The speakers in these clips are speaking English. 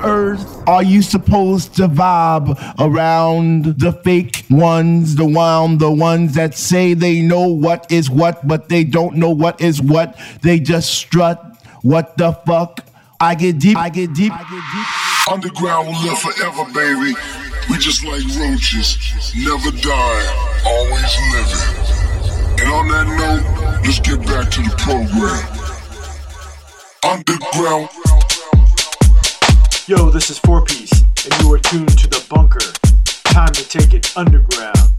earth are you supposed to vibe around the fake ones, the one, the ones that say they know what is what, but they don't know what is what? They just strut. What the fuck? I get deep, I get deep, I get deep. Underground will live forever, baby. We just like roaches, never die, always living. And on that note, let's get back to the program. Underground. Yo, this is 4Peace, and you are tuned to the bunker. Time to take it underground.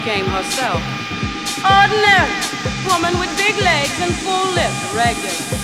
became herself. Ordinary woman with big legs and full lips, regular.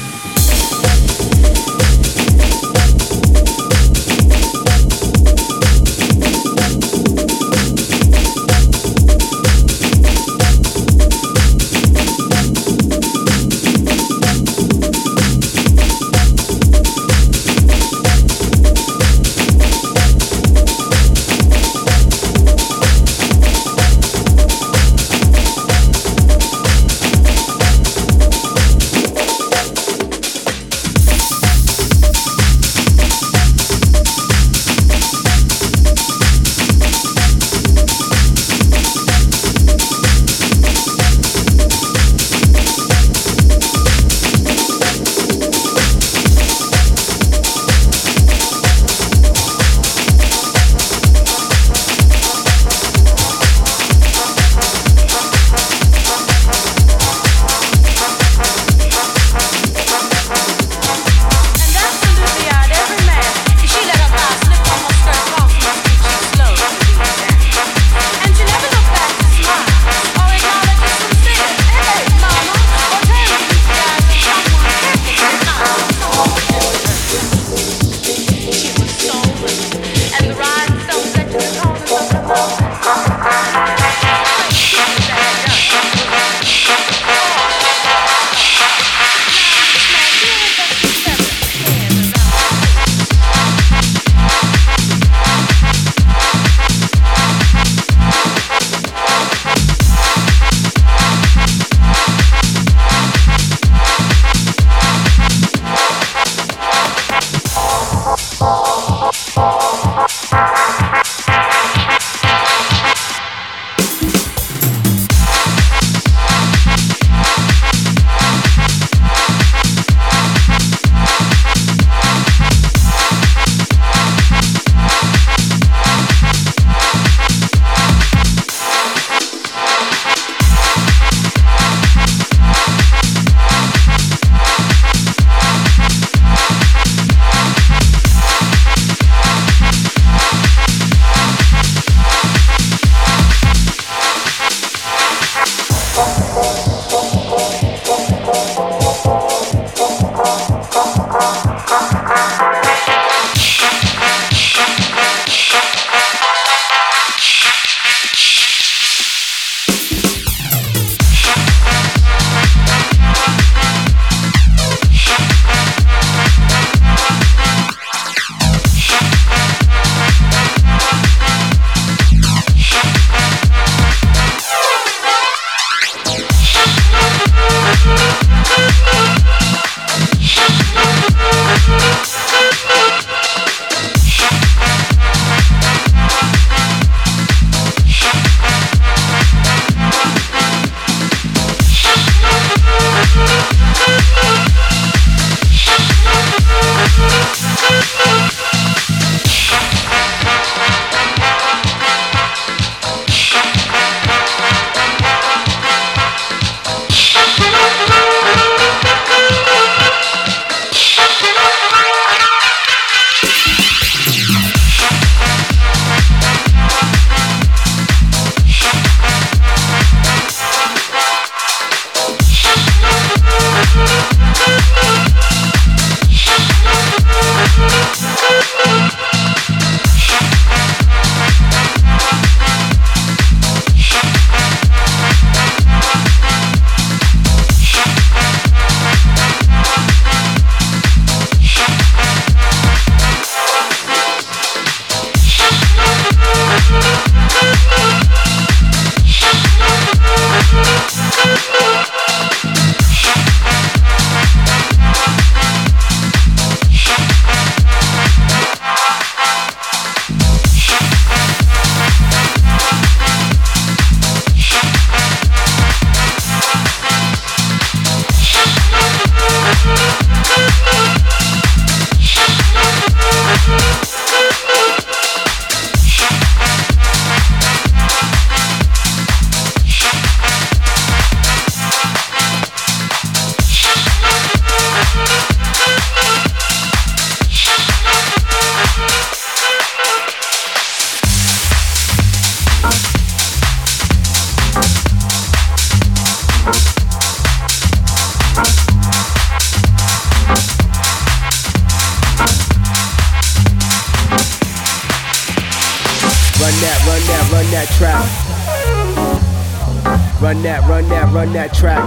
that track.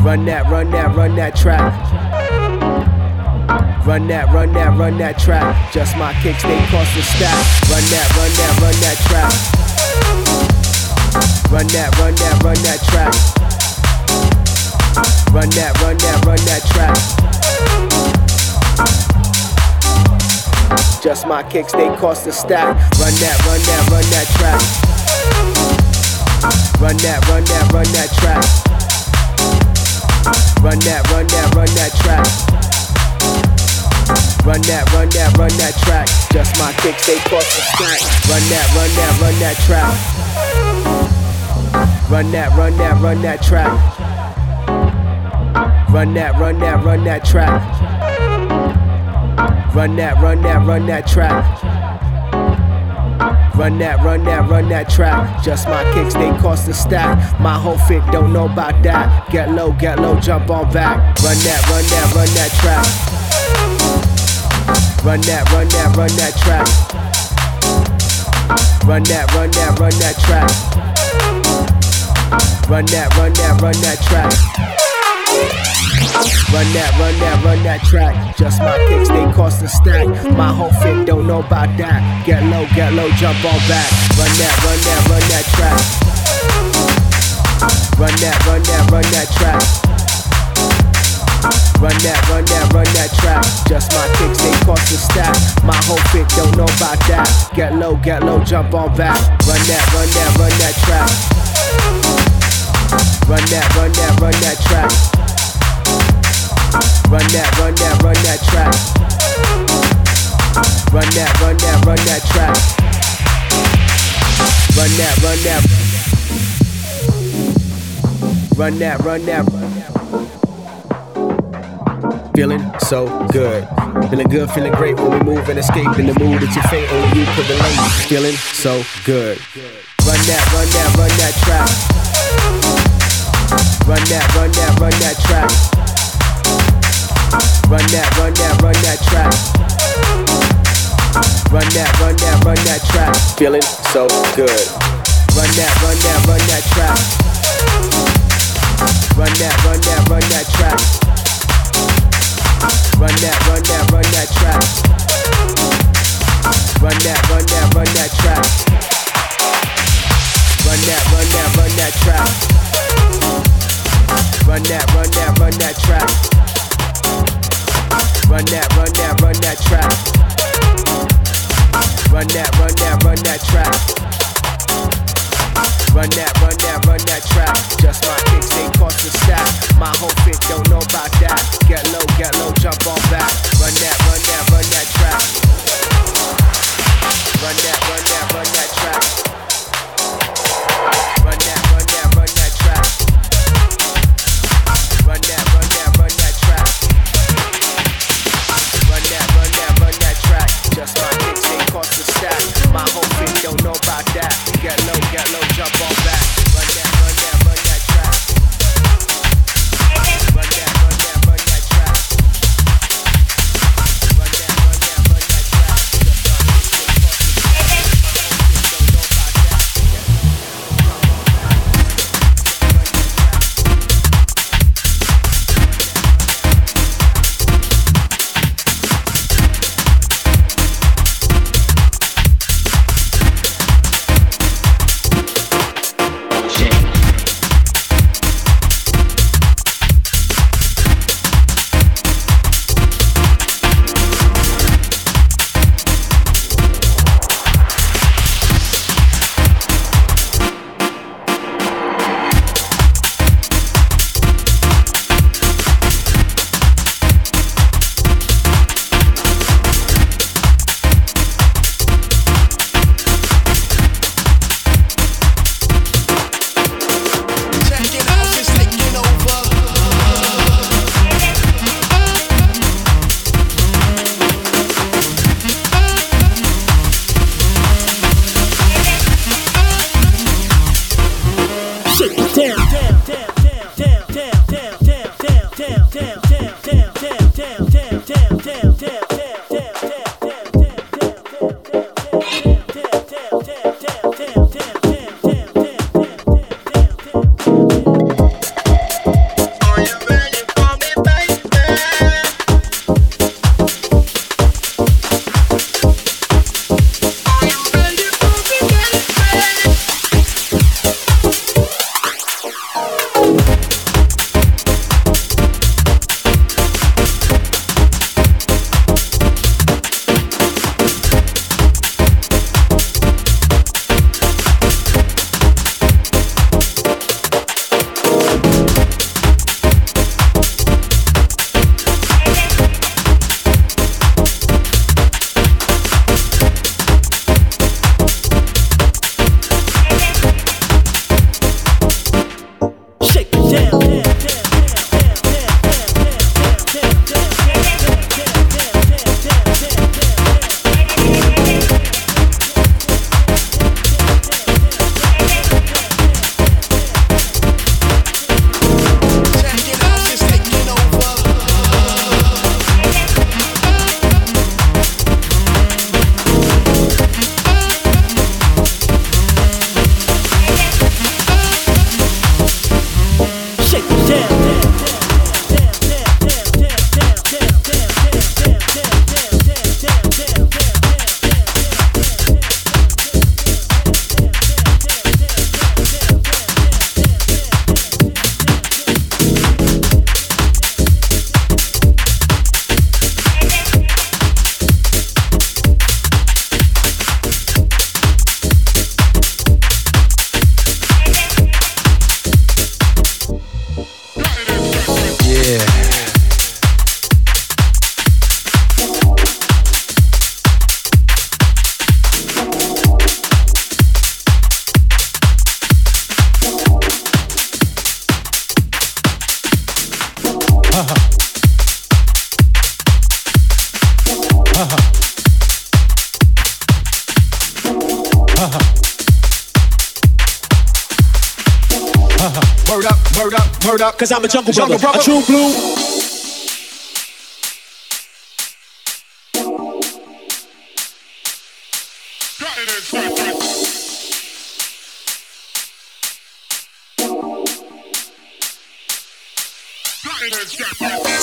Run that, run that, run that track. Run that, run that, run that track. Just my kicks, they cross the stack. Run that, run that, run that track. Run that, run that, run that track. Run that, run that, run that track. Just my kicks, they cost the stack. Run that, run that, run that track. Run that, run that, run that trap. Run that, run that, run that trap. Run that, run that, run that track. Just my kicks, they cost a stack. Run that, run that, run that track. Run that, run that, run that track. Run that, run that, run that track. Run that, run that, run that track. Run that, run that, run that track. Just my kicks, they cost a stack. My whole fit don't know about that. Get low, get low, jump on back. Run that, run that, run that track. Run that, run that, run that track. Run that, run that, run that track. Run that, run that, run that track. Run that, run that, run that track. Just my kicks, they cost a stack. My whole fit don't know about that. Get low, get low, jump on back. Run that, run that, run that track. Run that, run that, run that track. Run that, run that, run that track. Just my kicks, they cost a stack. My whole fit don't know about that. Get low, get low, jump on back. Run that, run that, run that track. Run that, run that, run that track. Run that, run that, run that track. Run that, run that, run that track. Run that, run that. Run that, run that. Run that feeling so good. Feeling good, feeling great when we move and escape in the mood that you fate only you could relate. Feeling so good. Run that, run that, run that track. Run that, run that, run that track. Run that, run that, run that track. Run that, run that, run that track. Feeling so good. Run that, run that, run that track. Run that, run that, run that track. Run that, run that, run that track. Run that, run that, run that track. Run that, run that, run that track. Run that, run that, run that track. Run that, run that, run that track. Run that, run that, run that track. Run that, run that, run that track. Just my kicks, they cost a stack. My whole fit don't know about that. Get low, get low, jump on back. Run that, run that, run that track. Run that, run that, run that track. That. Get low, get low, jump on Cause I'm a jungle, jungle brother, a true blue.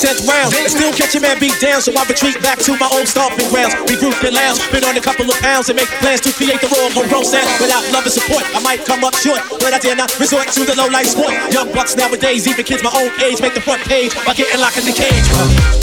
Tenth round, still catch a man beat down, so I retreat back to my old stomping grounds. Regroup lounge, been on a couple of pounds and make plans to create the raw homegrown sound. Without love and support, I might come up short, but I dare not resort to the low life sport. Young bucks nowadays, even kids my own age, make the front page by getting locked in the cage.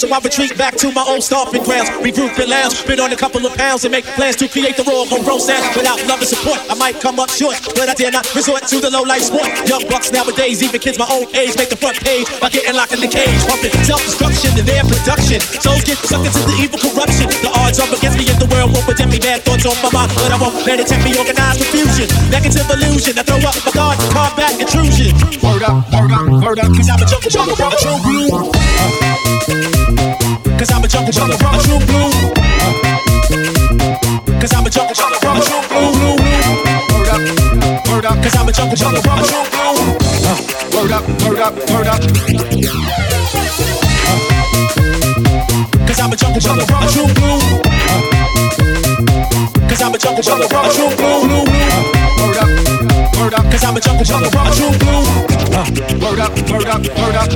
So I retreat back to my old stomping grounds. Regroup and lounge, been on a couple of pounds and make plans to create the raw homegrown sound. Without love and support, I might come up short, but I dare not resort to the low life sport. Young bucks nowadays, even kids my own age, make the front page by getting locked in the cage, pumping self-destruction in their production. Souls get sucked into the evil corruption. The odds are against me in the world won't protect me. Bad thoughts on my mind, but I won't let it tempt me. Organized confusion, Negative illusion. I throw up my guard, combat intrusion. Word up, word up, word up, cause I'm a jungle, jungle, a true blue. Cause I'm a jungle jungle from a true blue. Cause I'm a jungle jungle from a true blue. blue, blue. Word up, word up. Cause I'm a jungle jungle from a true blue. Word up, word up, word up. Cause I'm a jungle jungle from a true blue. Cause I'm a jungle jungle from a true blue. Word up, word up. Cause I'm a jungle jungle from a true blue. Uh, word up, word up, word up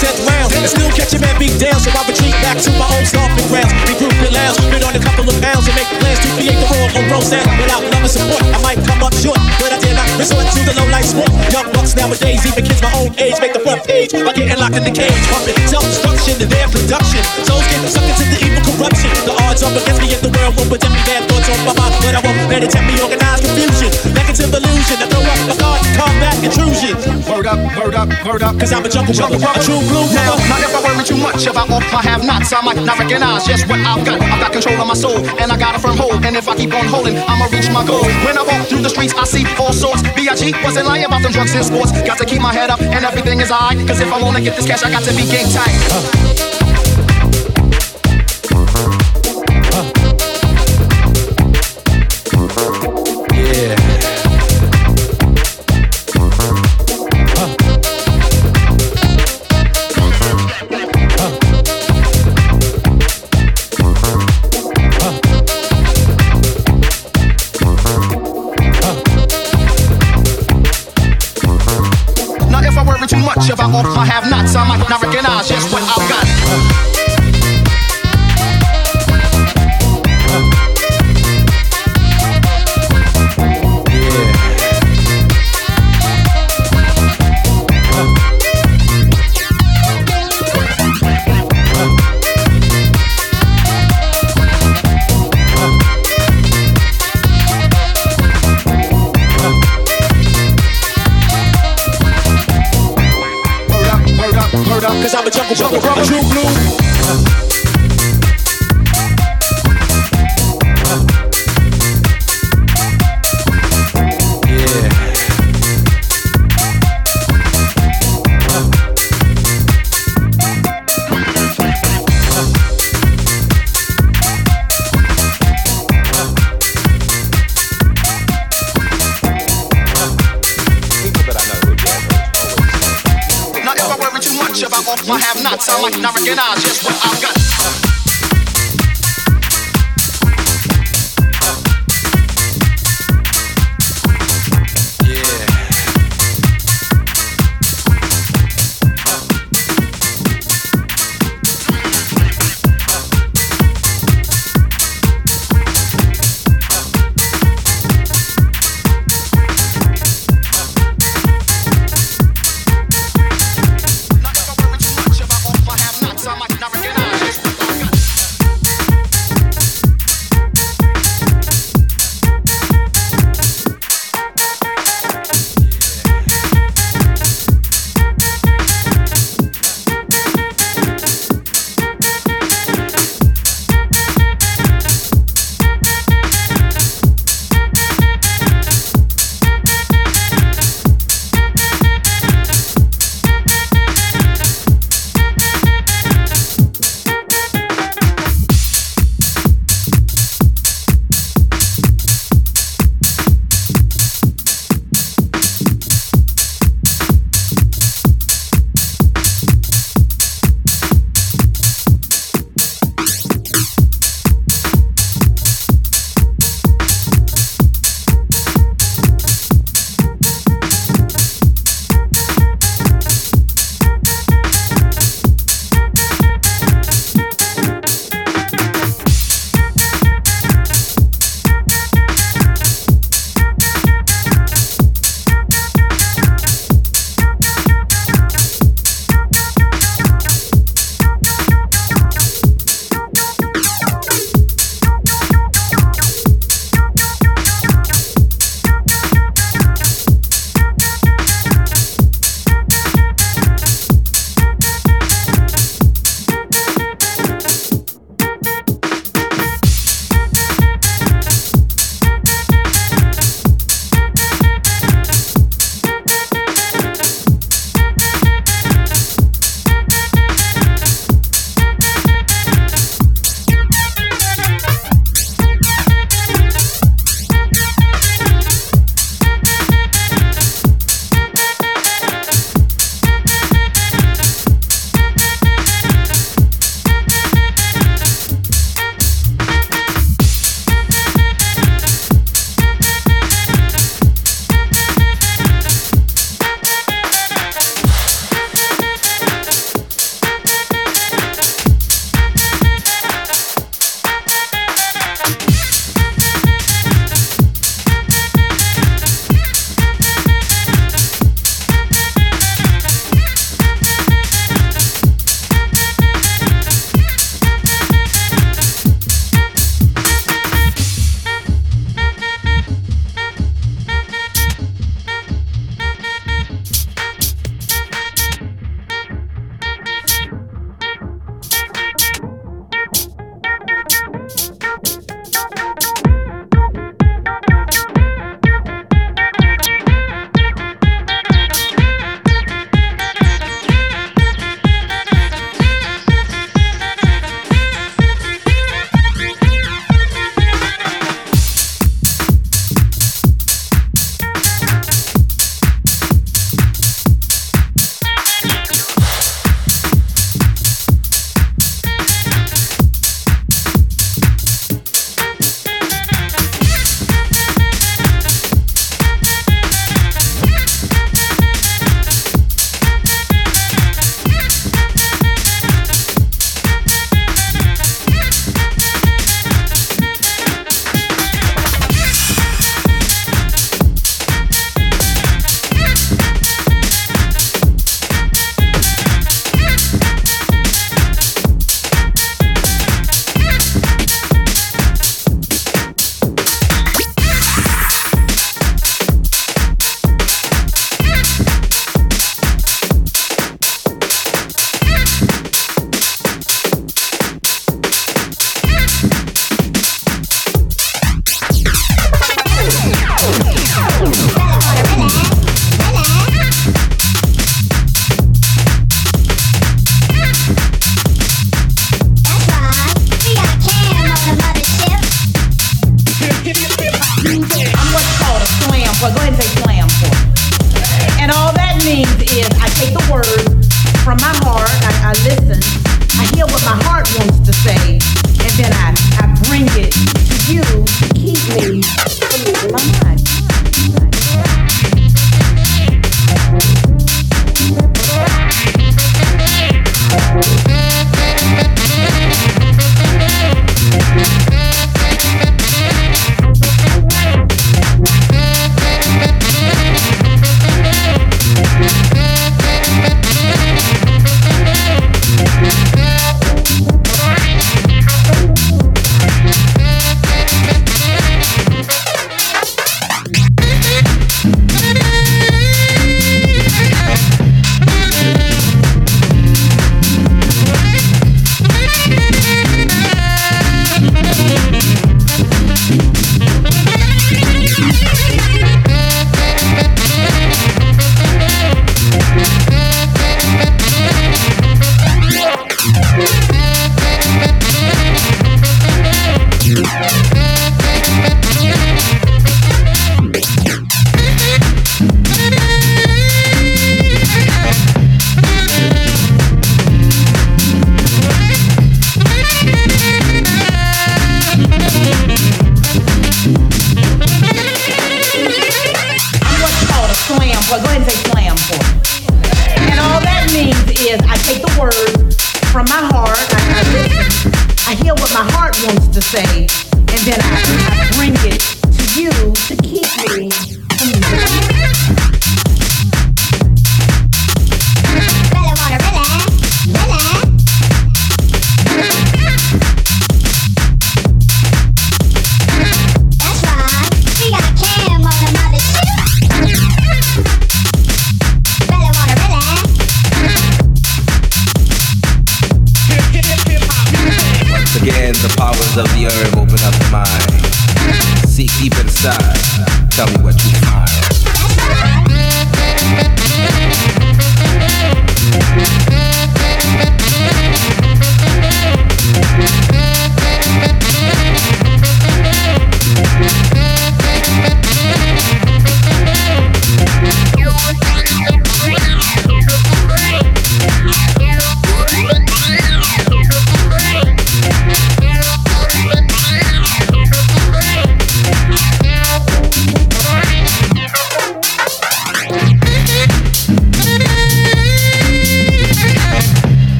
tenth round. And still catch a man beat down, so I retreat back to my own stomping grounds. Regroup and lounge, been on a couple of pounds and make plans to create the raw homegrown sound. Without love and support, I might come up short, but I dare not resort to the low life sport. Young bucks nowadays, even kids my own age, make the front page by getting locked in the cage. Pumping self-destruction in their production. Souls get sucked into the evil corruption. The odds are against me in the world won't protect me. Bad thoughts on my mind, but I won't let it tempt me. Up, word up, word up, cause I'm a jungle, jungle, a true blue now. Not if I worry too much about all I have nots, I might not recognize just what I've got. I've got control of my soul, and I got a firm hold. And if I keep on holding, I'ma reach my goal. When I walk through the streets, I see all sorts. B.I.G. wasn't lying about them drugs and sports. Got to keep my head up, and everything is alright. Cause if I wanna get this cash, I got to be game tight. Uh.